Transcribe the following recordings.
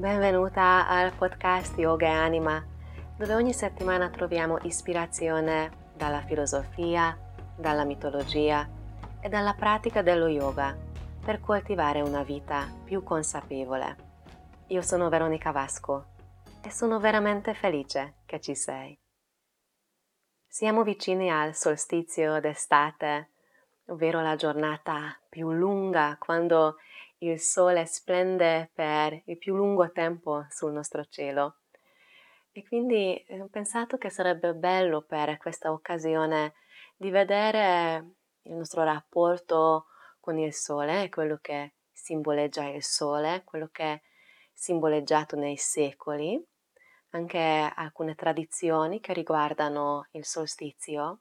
Benvenuta al podcast Yoga e Anima, dove ogni settimana troviamo ispirazione dalla filosofia, dalla mitologia e dalla pratica dello yoga per coltivare una vita più consapevole. Io sono Veronica Vasco e sono veramente felice che ci sei. Siamo vicini al solstizio d'estate, ovvero la giornata più lunga quando il sole splende per il più lungo tempo sul nostro cielo. E quindi eh, ho pensato che sarebbe bello per questa occasione di vedere il nostro rapporto con il sole, quello che simboleggia il sole, quello che è simboleggiato nei secoli, anche alcune tradizioni che riguardano il solstizio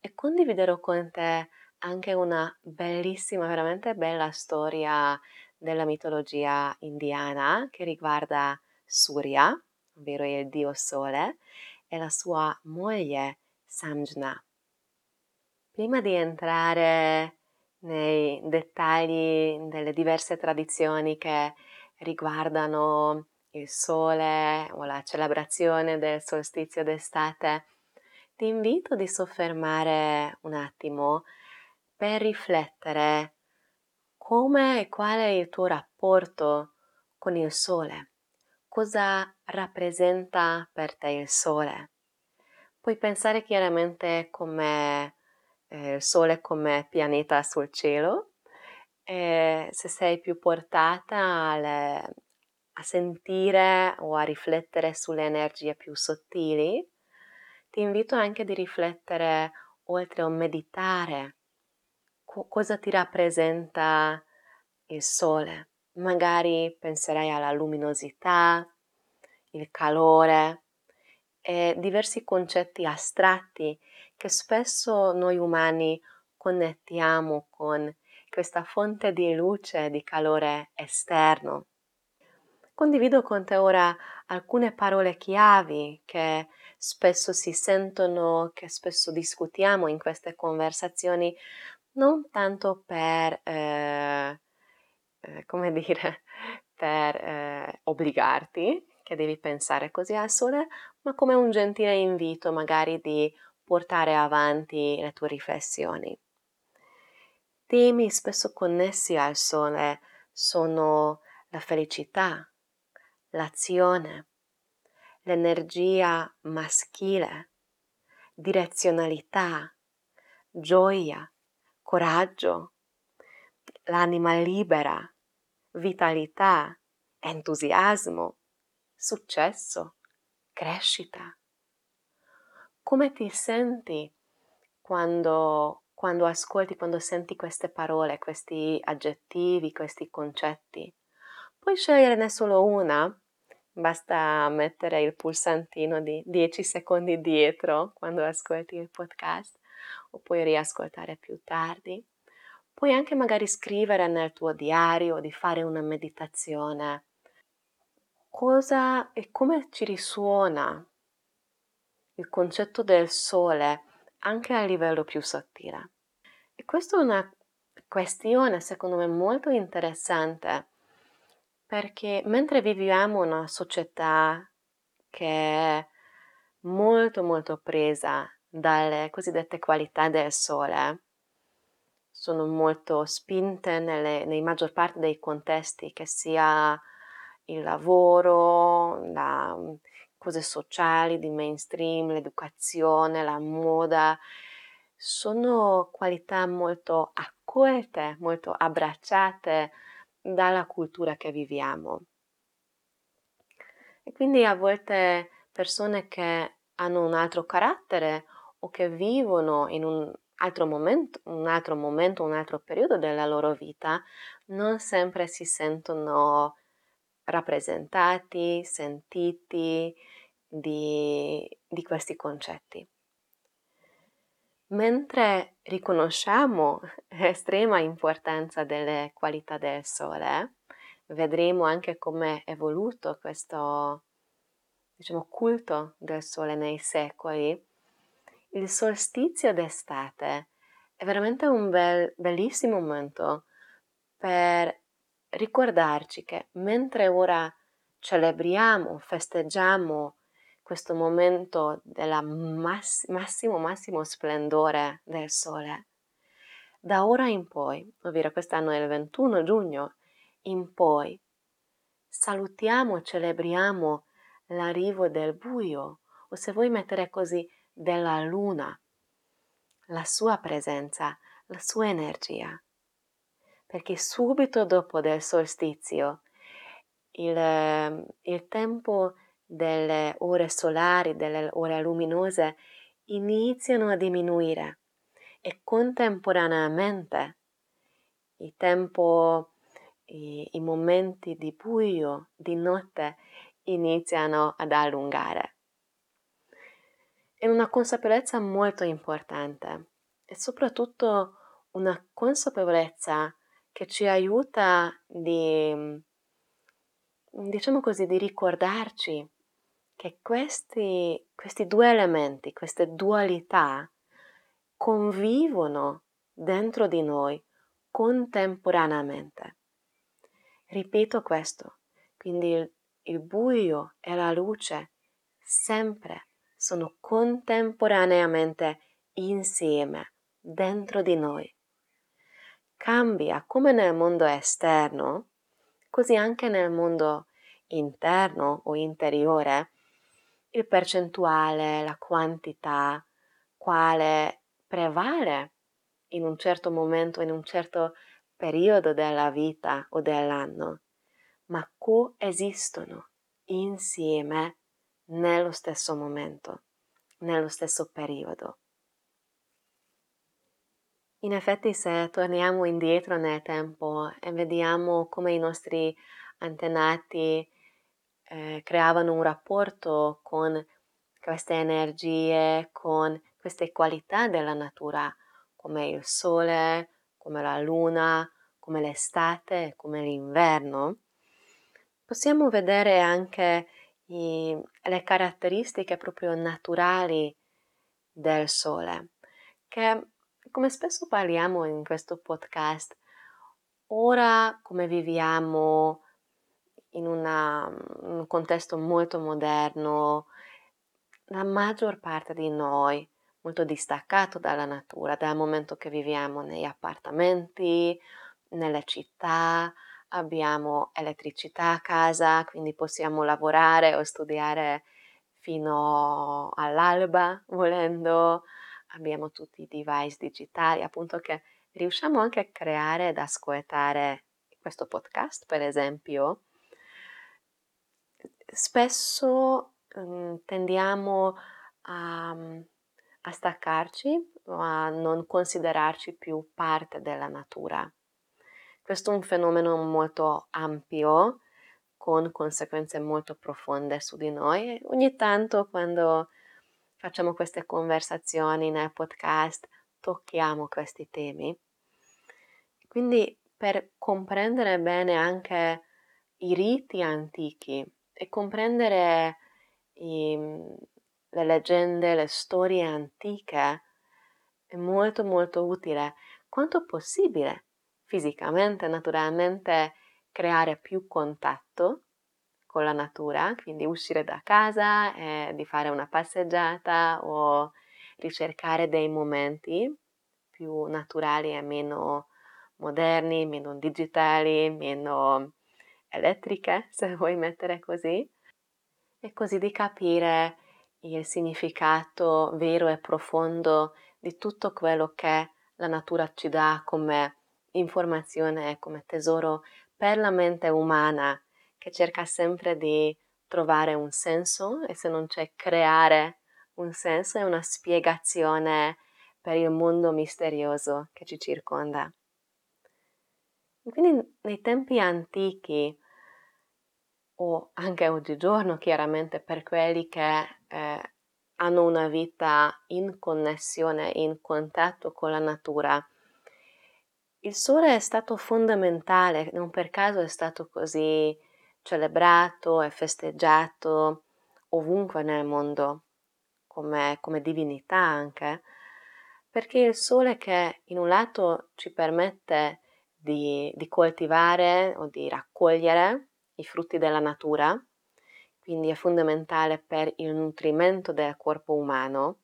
e condividerò con te anche una bellissima, veramente bella storia della mitologia indiana che riguarda Surya, ovvero il dio sole, e la sua moglie Samjna. Prima di entrare nei dettagli delle diverse tradizioni che riguardano il sole o la celebrazione del solstizio d'estate, ti invito di soffermare un attimo per riflettere come e qual è il tuo rapporto con il sole, cosa rappresenta per te il sole. Puoi pensare chiaramente come eh, il sole come pianeta sul cielo, e se sei più portata alle, a sentire o a riflettere sulle energie più sottili, ti invito anche di riflettere oltre a meditare co- cosa ti rappresenta il sole. Magari penserai alla luminosità, il calore e diversi concetti astratti che spesso noi umani connettiamo con questa fonte di luce, di calore esterno. Condivido con te ora alcune parole chiavi che spesso si sentono, che spesso discutiamo in queste conversazioni, non tanto per, eh, eh, come dire, per eh, obbligarti che devi pensare così al sole, ma come un gentile invito magari di portare avanti le tue riflessioni. Temi spesso connessi al sole sono la felicità, l'azione, l'energia maschile, direzionalità, gioia, coraggio, l'anima libera, vitalità, entusiasmo, successo, crescita. Come ti senti quando, quando ascolti, quando senti queste parole, questi aggettivi, questi concetti? Puoi sceglierne solo una, basta mettere il pulsantino di 10 secondi dietro quando ascolti il podcast o puoi riascoltare più tardi. Puoi anche magari scrivere nel tuo diario di fare una meditazione. Cosa e come ci risuona il concetto del sole anche a livello più sottile. E questa è una questione secondo me molto interessante perché mentre viviamo una società che è molto molto presa dalle cosiddette qualità del sole sono molto spinte nelle, nei maggior parte dei contesti, che sia il lavoro, la, cose sociali di mainstream, l'educazione, la moda, sono qualità molto accolte, molto abbracciate dalla cultura che viviamo. E quindi a volte persone che hanno un altro carattere o che vivono in un altro momento, un altro momento, un altro periodo della loro vita, non sempre si sentono rappresentati, sentiti di, di questi concetti. Mentre riconosciamo l'estrema importanza delle qualità del sole, vedremo anche come è evoluto questo diciamo, culto del sole nei secoli il solstizio d'estate è veramente un bel, bellissimo momento per ricordarci che mentre ora celebriamo, festeggiamo questo momento del mass- massimo, massimo splendore del sole. Da ora in poi, ovvero quest'anno è il 21 giugno, in poi, salutiamo, celebriamo l'arrivo del buio, o se vuoi mettere così, della luna, la sua presenza, la sua energia. Perché subito dopo del solstizio, il, il tempo delle ore solari, delle ore luminose, iniziano a diminuire e contemporaneamente il tempo, i, i momenti di buio, di notte, iniziano ad allungare. È una consapevolezza molto importante e soprattutto una consapevolezza che ci aiuta di, diciamo così, di ricordarci che questi, questi due elementi, queste dualità, convivono dentro di noi contemporaneamente. Ripeto questo, quindi il, il buio e la luce sempre sono contemporaneamente insieme dentro di noi. Cambia come nel mondo esterno, così anche nel mondo interno o interiore, il percentuale, la quantità, quale prevale in un certo momento, in un certo periodo della vita o dell'anno, ma coesistono insieme nello stesso momento, nello stesso periodo. In effetti, se torniamo indietro nel tempo e vediamo come i nostri antenati eh, creavano un rapporto con queste energie, con queste qualità della natura, come il sole, come la luna, come l'estate, come l'inverno, possiamo vedere anche i, le caratteristiche proprio naturali del sole, che come spesso parliamo in questo podcast, ora come viviamo in una, un contesto molto moderno, la maggior parte di noi molto distaccato dalla natura, dal momento che viviamo negli appartamenti, nelle città, abbiamo elettricità a casa, quindi possiamo lavorare o studiare fino all'alba volendo, abbiamo tutti i device digitali, appunto che riusciamo anche a creare ed ascoltare questo podcast, per esempio. Spesso um, tendiamo a, a staccarci a non considerarci più parte della natura. Questo è un fenomeno molto ampio, con conseguenze molto profonde su di noi. Ogni tanto quando facciamo queste conversazioni nel podcast tocchiamo questi temi. Quindi per comprendere bene anche i riti antichi e comprendere i, le leggende, le storie antiche è molto molto utile quanto possibile fisicamente, naturalmente, creare più contatto con la natura, quindi uscire da casa e di fare una passeggiata o ricercare dei momenti più naturali e meno moderni, meno digitali, meno elettriche, se vuoi mettere così, e così di capire il significato vero e profondo di tutto quello che la natura ci dà come informazione come tesoro per la mente umana che cerca sempre di trovare un senso e se non c'è creare un senso e una spiegazione per il mondo misterioso che ci circonda. Quindi nei tempi antichi o anche oggigiorno chiaramente per quelli che eh, hanno una vita in connessione, in contatto con la natura, il sole è stato fondamentale, non per caso è stato così celebrato e festeggiato ovunque nel mondo, come, come divinità anche, perché il sole che in un lato ci permette di, di coltivare o di raccogliere i frutti della natura, quindi è fondamentale per il nutrimento del corpo umano,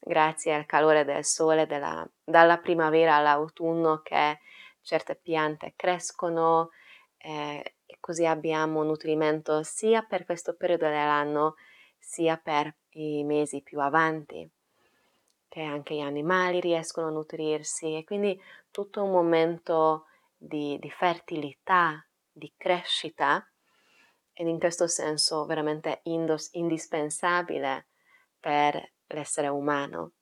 grazie al calore del sole della, dalla primavera all'autunno che certe piante crescono eh, e così abbiamo nutrimento sia per questo periodo dell'anno sia per i mesi più avanti, che anche gli animali riescono a nutrirsi. E quindi tutto un momento di, di fertilità, di crescita ed in questo senso veramente indos- indispensabile per l'essere umano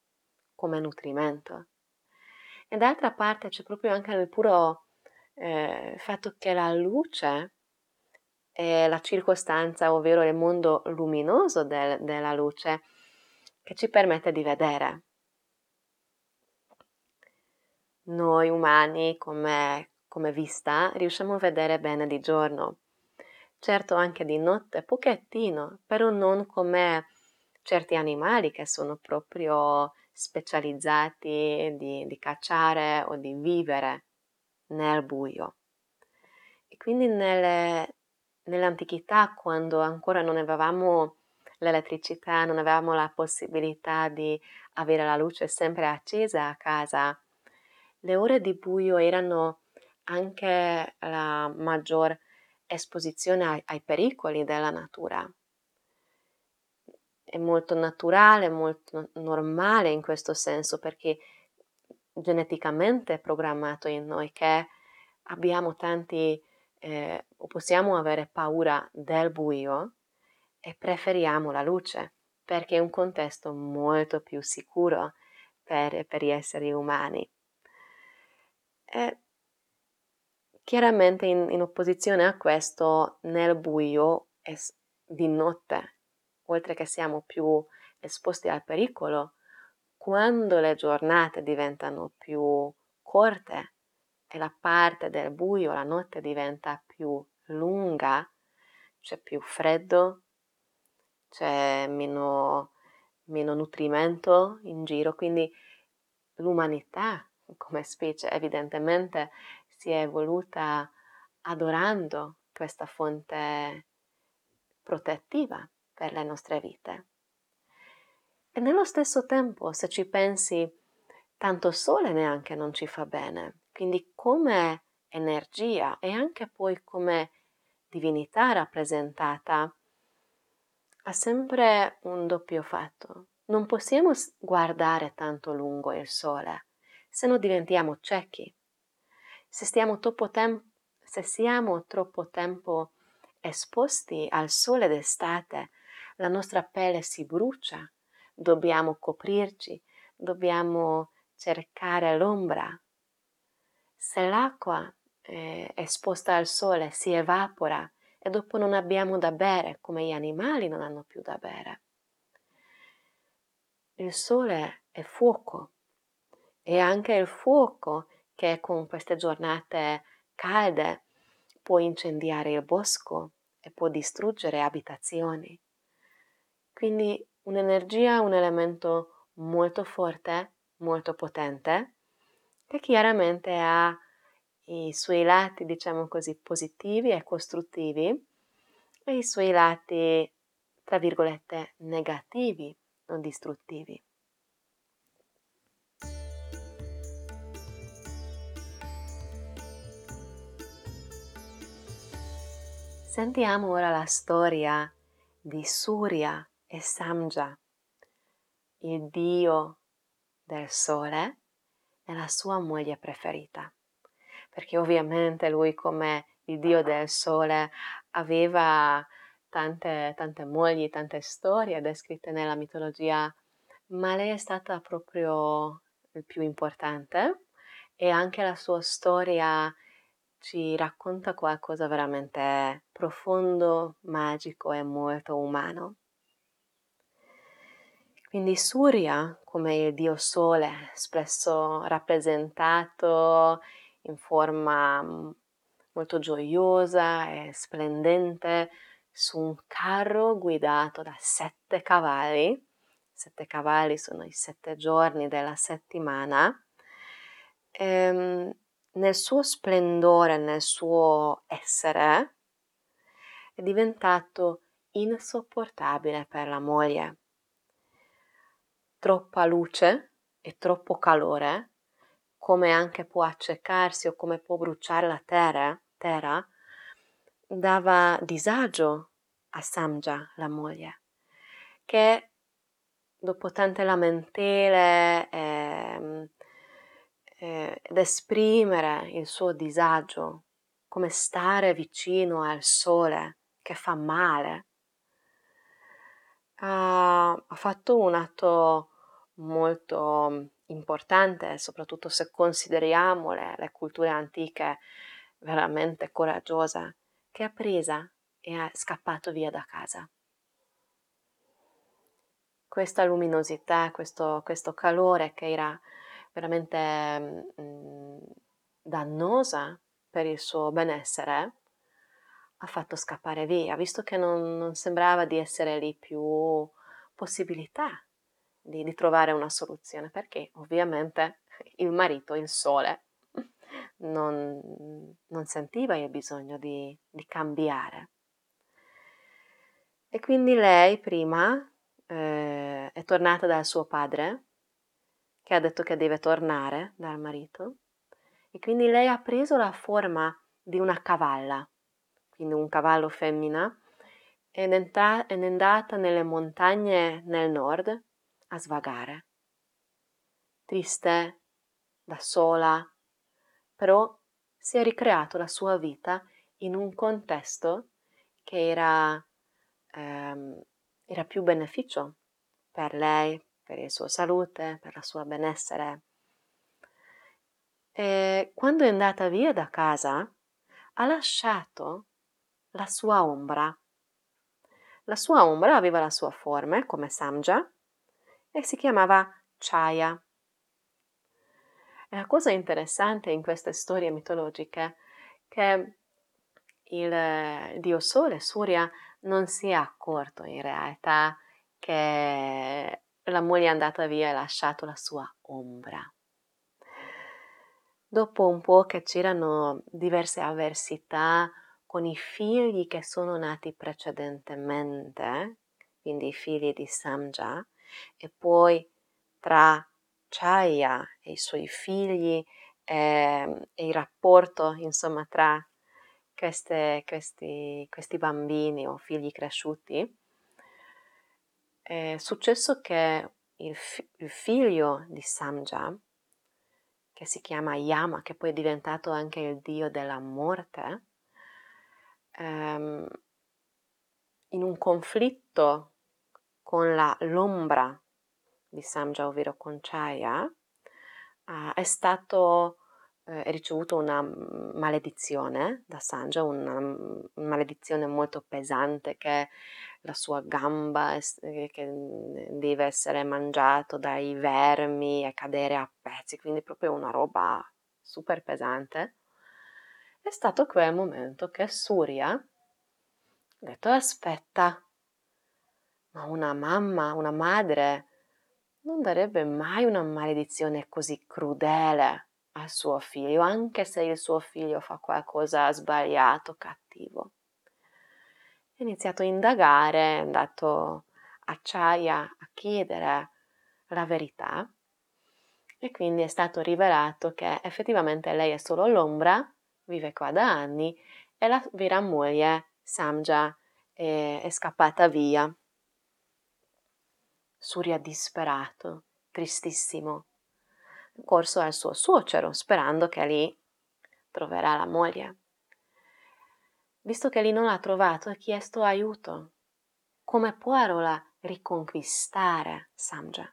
come nutrimento. E d'altra parte c'è proprio anche il puro eh, fatto che la luce è la circostanza, ovvero il mondo luminoso del, della luce, che ci permette di vedere. Noi umani, come, come vista, riusciamo a vedere bene di giorno, certo anche di notte, pochettino, però non come certi animali che sono proprio specializzati di, di cacciare o di vivere nel buio. E quindi nelle, nell'antichità, quando ancora non avevamo l'elettricità, non avevamo la possibilità di avere la luce sempre accesa a casa, le ore di buio erano anche la maggior esposizione ai, ai pericoli della natura. È molto naturale, molto normale in questo senso perché geneticamente è programmato in noi che abbiamo tanti eh, possiamo avere paura del buio e preferiamo la luce perché è un contesto molto più sicuro per, per gli esseri umani. E chiaramente in, in, opposizione a questo, nel buio di notte, oltre che siamo più esposti al pericolo, quando le giornate diventano più corte e la parte del buio, la notte diventa più lunga, c'è più freddo, c'è meno, meno nutrimento in giro, quindi l'umanità come specie evidentemente si è evoluta adorando questa fonte protettiva per le nostre vite. E nello stesso tempo, se ci pensi, tanto sole neanche non ci fa bene. Quindi come energia e anche poi come divinità rappresentata ha sempre un doppio fatto. Non possiamo guardare tanto lungo il sole, se no diventiamo ciechi. Se, tem- se siamo troppo tempo esposti al sole d'estate, la nostra pelle si brucia dobbiamo coprirci, dobbiamo cercare l'ombra. Se l'acqua è esposta al sole si evapora e dopo non abbiamo da bere, come gli animali non hanno più da bere. Il sole è fuoco e anche il fuoco che con queste giornate calde può incendiare il bosco e può distruggere abitazioni. Quindi un'energia, un elemento molto forte, molto potente, che chiaramente ha i suoi lati, diciamo così, positivi e costruttivi e i suoi lati, tra virgolette, negativi o distruttivi. Sentiamo ora la storia di Surya e Samja, il dio del sole e la sua moglie preferita, perché ovviamente lui come il dio del sole aveva tante, tante mogli, tante storie descritte nella mitologia, ma lei è stata proprio il più importante e anche la sua storia ci racconta qualcosa veramente profondo, magico e molto umano. Quindi Surya, come il dio sole, spesso rappresentato in forma mm, molto gioiosa e splendente su un carro guidato da sette cavalli. Sette cavalli sono i sette giorni della settimana. Ehm, nel suo splendore, nel suo essere, è diventato insopportabile per la moglie. Troppa luce e troppo calore, come anche può accecarsi o come può bruciare la terra, terra dava disagio a Samja, la moglie, che dopo tante lamentele eh, eh, ed esprimere il suo disagio, come stare vicino al sole che fa male, ha, ha fatto un atto molto importante, soprattutto se consideriamo le, le culture antiche veramente coraggiose, che ha presa e ha scappato via da casa. Questa luminosità, questo, questo calore che era veramente mh, mm, dannosa per il suo benessere, ha fatto scappare via, visto che non, non sembrava di essere lì più possibilità di, di, trovare una soluzione, perché ovviamente il marito, il sole, non, non sentiva il bisogno di, di, cambiare. E quindi lei prima eh, è tornata dal suo padre, che ha detto che deve tornare dal marito, e quindi lei ha preso la forma di una cavalla, quindi un cavallo femmina, ed è andata nelle montagne nel nord a svagare. Triste, da sola, però si è ricreato la sua vita in un contesto che era, ehm, era più beneficio per lei, per la sua salute, per la sua benessere. E quando è andata via da casa, ha lasciato la sua ombra. La sua ombra aveva la sua forma, come Samja, e si chiamava Chaya. E la cosa interessante in queste storie mitologiche è che il dio Sole, Surya, non si è accorto in realtà che la moglie è andata via e ha lasciato la sua ombra. Dopo un po' che c'erano diverse avversità con i figli che sono nati precedentemente, quindi i figli di Samja, e poi tra Chaya e i suoi figli eh, e il rapporto insomma tra queste, questi, questi bambini o figli cresciuti, è successo che il, il figlio di Samja, che si chiama Yama, che poi è diventato anche il dio della morte, ehm, in un conflitto con la, l'ombra di Samja, ovvero con Chaya, uh, è stato eh, ricevuto una maledizione da Sanja, una, maledizione molto pesante che la sua gamba è, eh, che deve essere mangiato dai vermi e cadere a pezzi, quindi proprio una roba super pesante. È stato quel momento che Surya ha detto aspetta, ma una mamma, una madre, non darebbe mai una maledizione così crudele al suo figlio, anche se il suo figlio fa qualcosa sbagliato, cattivo. È iniziato a indagare, è andato a Chaya a chiedere la verità e quindi è stato rivelato che effettivamente lei è solo l'ombra, vive qua da anni e la vera moglie, Samja, è, è scappata via Surya disperato, tristissimo, corso al suo suocero sperando che lì troverà la moglie. Visto che lì non l'ha trovato, ha chiesto aiuto. Come può allora riconquistare Samja?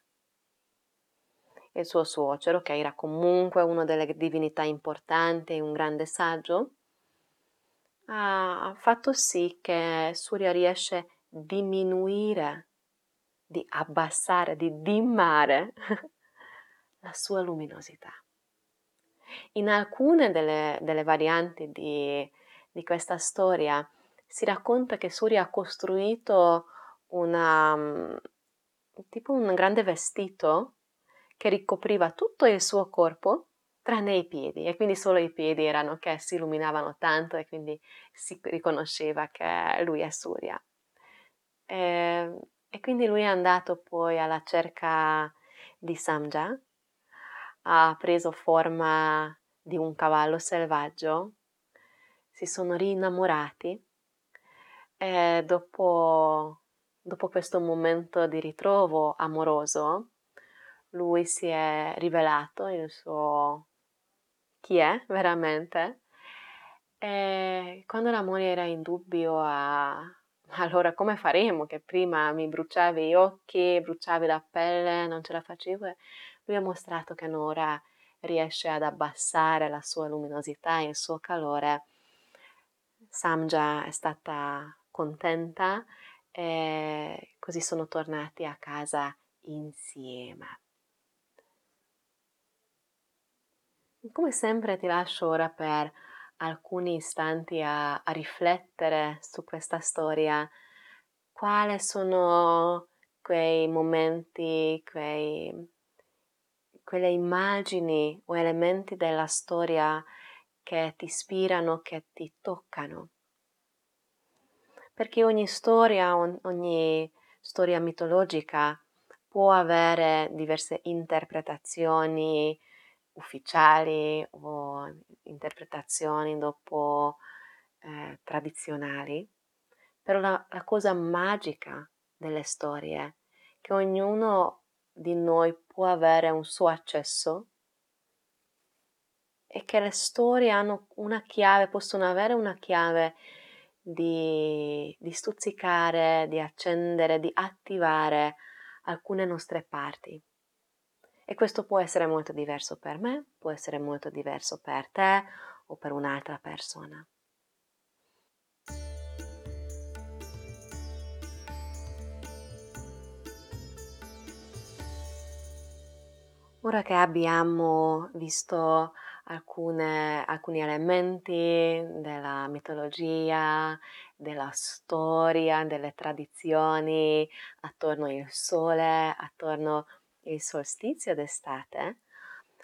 Il suo suocero, che era comunque una delle divinità importanti e un grande saggio, ha fatto sì che Surya riesce a diminuire di abbassare, di dimmare la sua luminosità. In alcune delle, delle varianti di, di, questa storia si racconta che Surya ha costruito una, mm, tipo un grande vestito che ricopriva tutto il suo corpo tranne i piedi e quindi solo i piedi erano che si illuminavano tanto e quindi si riconosceva che lui è Surya. E, ehm, e quindi lui è andato poi alla cerca di Samja, ha preso forma di un cavallo selvaggio, si sono rinnamorati e dopo, dopo questo momento di ritrovo amoroso, lui si è rivelato il suo chi è veramente. E quando l'amore era in dubbio, a... allora come faremo? Che prima mi bruciavi gli occhi, bruciavi la pelle, non ce la facevo. Lui ha mostrato che ora riesce ad abbassare la sua luminosità, il suo calore. Samja è stata contenta e così sono tornati a casa insieme. Come sempre ti lascio ora per alcuni istanti a, a riflettere su questa storia. Quali sono quei momenti, quei, quelle immagini o elementi della storia che ti ispirano, che ti toccano? Perché ogni storia, ogni storia mitologica può avere diverse interpretazioni, ufficiali o interpretazioni dopo eh, tradizionali, però la, la cosa magica delle storie è che ognuno di noi può avere un suo accesso e che le storie hanno una chiave, possono avere una chiave di, di stuzzicare, di accendere, di attivare alcune nostre parti. E questo può essere molto diverso per me, può essere molto diverso per te o per un'altra persona. Ora che abbiamo visto alcune, alcuni elementi della mitologia, della storia, delle tradizioni attorno al sole, attorno a il solstizio d'estate,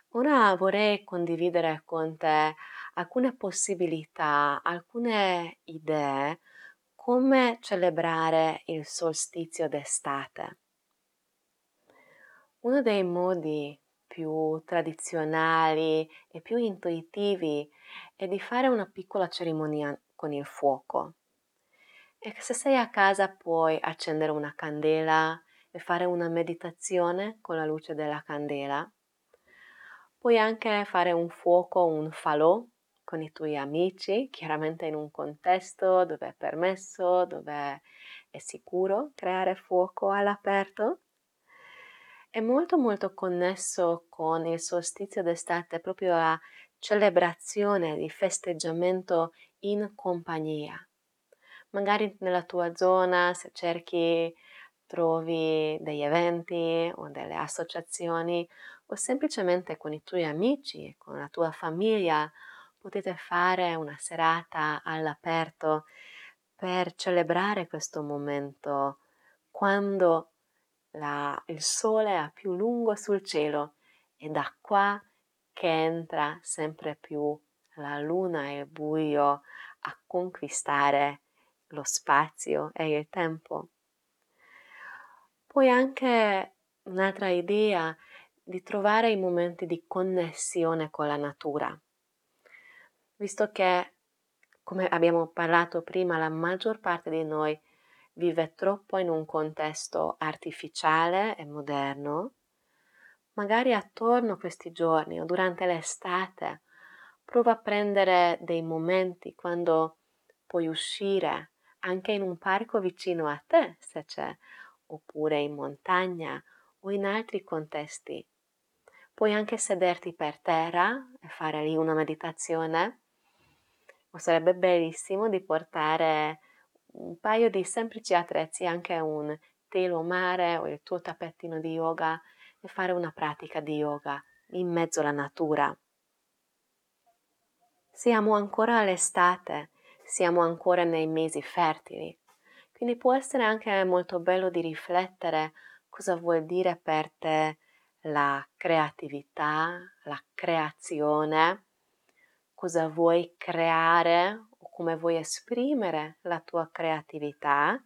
ora vorrei condividere con te alcune possibilità, alcune idee come celebrare il solstizio d'estate. Uno dei modi più tradizionali e più intuitivi è di fare una piccola cerimonia con il fuoco. E se sei a casa puoi accendere una candela e fare una meditazione con la luce della candela. Puoi anche fare un fuoco, un falò con i tuoi amici, chiaramente in un contesto dove è permesso, dove è sicuro creare fuoco all'aperto. È molto molto connesso con il solstizio d'estate, proprio la celebrazione di festeggiamento in compagnia. Magari nella tua zona, se cerchi trovi degli eventi o delle associazioni o semplicemente con i tuoi amici, con la tua famiglia, potete fare una serata all'aperto per celebrare questo momento quando la, il sole è più lungo sul cielo e da qua che entra sempre più la luna e il buio a conquistare lo spazio e il tempo. Poi anche un'altra idea di trovare i momenti di connessione con la natura, visto che, come abbiamo parlato prima, la maggior parte di noi vive troppo in un contesto artificiale e moderno, magari attorno a questi giorni o durante l'estate, prova a prendere dei momenti quando puoi uscire anche in un parco vicino a te, se c'è oppure in montagna o in altri contesti. Puoi anche sederti per terra e fare lì una meditazione. O sarebbe bellissimo di portare un paio di semplici attrezzi, anche un telo mare o il tuo tappettino di yoga e fare una pratica di yoga in mezzo alla natura. Siamo ancora all'estate, siamo ancora nei mesi fertili, quindi può essere anche molto bello di riflettere cosa vuol dire per te la creatività, la creazione, cosa vuoi creare o come vuoi esprimere la tua creatività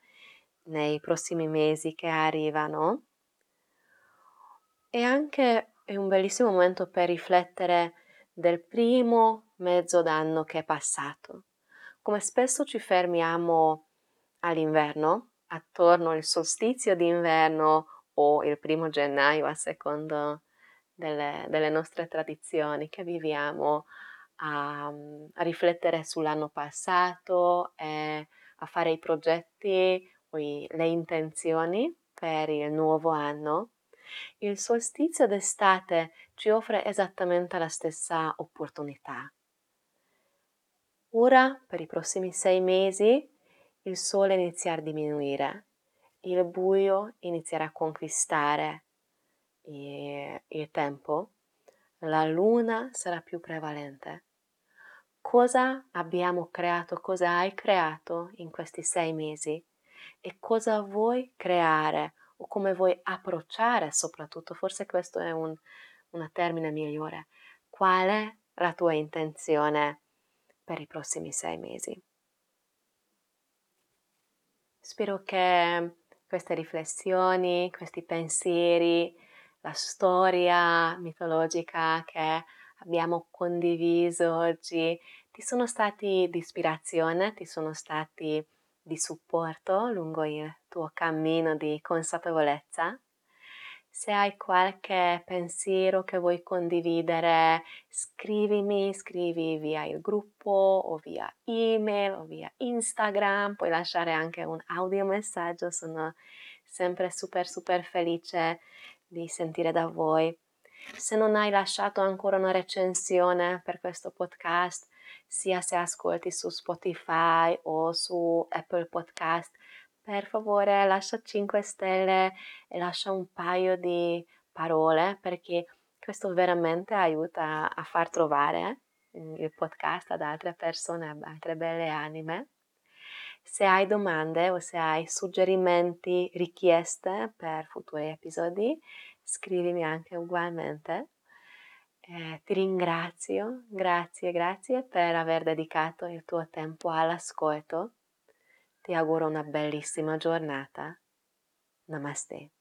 nei prossimi mesi che arrivano e anche è un bellissimo momento per riflettere del primo mezzo d'anno che è passato. Come spesso ci fermiamo all'inverno, attorno al solstizio d'inverno o il primo gennaio, a secondo delle, delle nostre tradizioni che viviamo, a, a, riflettere sull'anno passato e a fare i progetti o le intenzioni per il nuovo anno. Il solstizio d'estate ci offre esattamente la stessa opportunità. Ora, per i prossimi sei mesi, il sole inizierà a diminuire, il buio inizierà a conquistare il tempo, la luna sarà più prevalente. Cosa abbiamo creato, cosa hai creato in questi sei mesi e cosa vuoi creare o come vuoi approcciare soprattutto, forse questo è un, termine migliore, qual è la tua intenzione per i prossimi sei mesi. Spero che queste riflessioni, questi pensieri, la storia mitologica che abbiamo condiviso oggi ti sono stati di ispirazione, ti sono stati di supporto lungo il tuo cammino di consapevolezza. Se hai qualche pensiero che vuoi condividere, scrivimi, scrivi via il gruppo o via email o via Instagram, puoi lasciare anche un audio messaggio, sono sempre super super felice di sentire da voi. Se non hai lasciato ancora una recensione per questo podcast, sia se ascolti su Spotify o su Apple Podcast, per favore lascia 5 stelle e lascia un paio di parole perché questo veramente aiuta a far trovare mm, il podcast ad altre persone, ad altre belle anime. Se hai domande o se hai suggerimenti, richieste per futuri episodi, scrivimi anche ugualmente. Eh, ti ringrazio, grazie, grazie per aver dedicato il tuo tempo all'ascolto. Ti auguro una bellissima giornata. Namaste.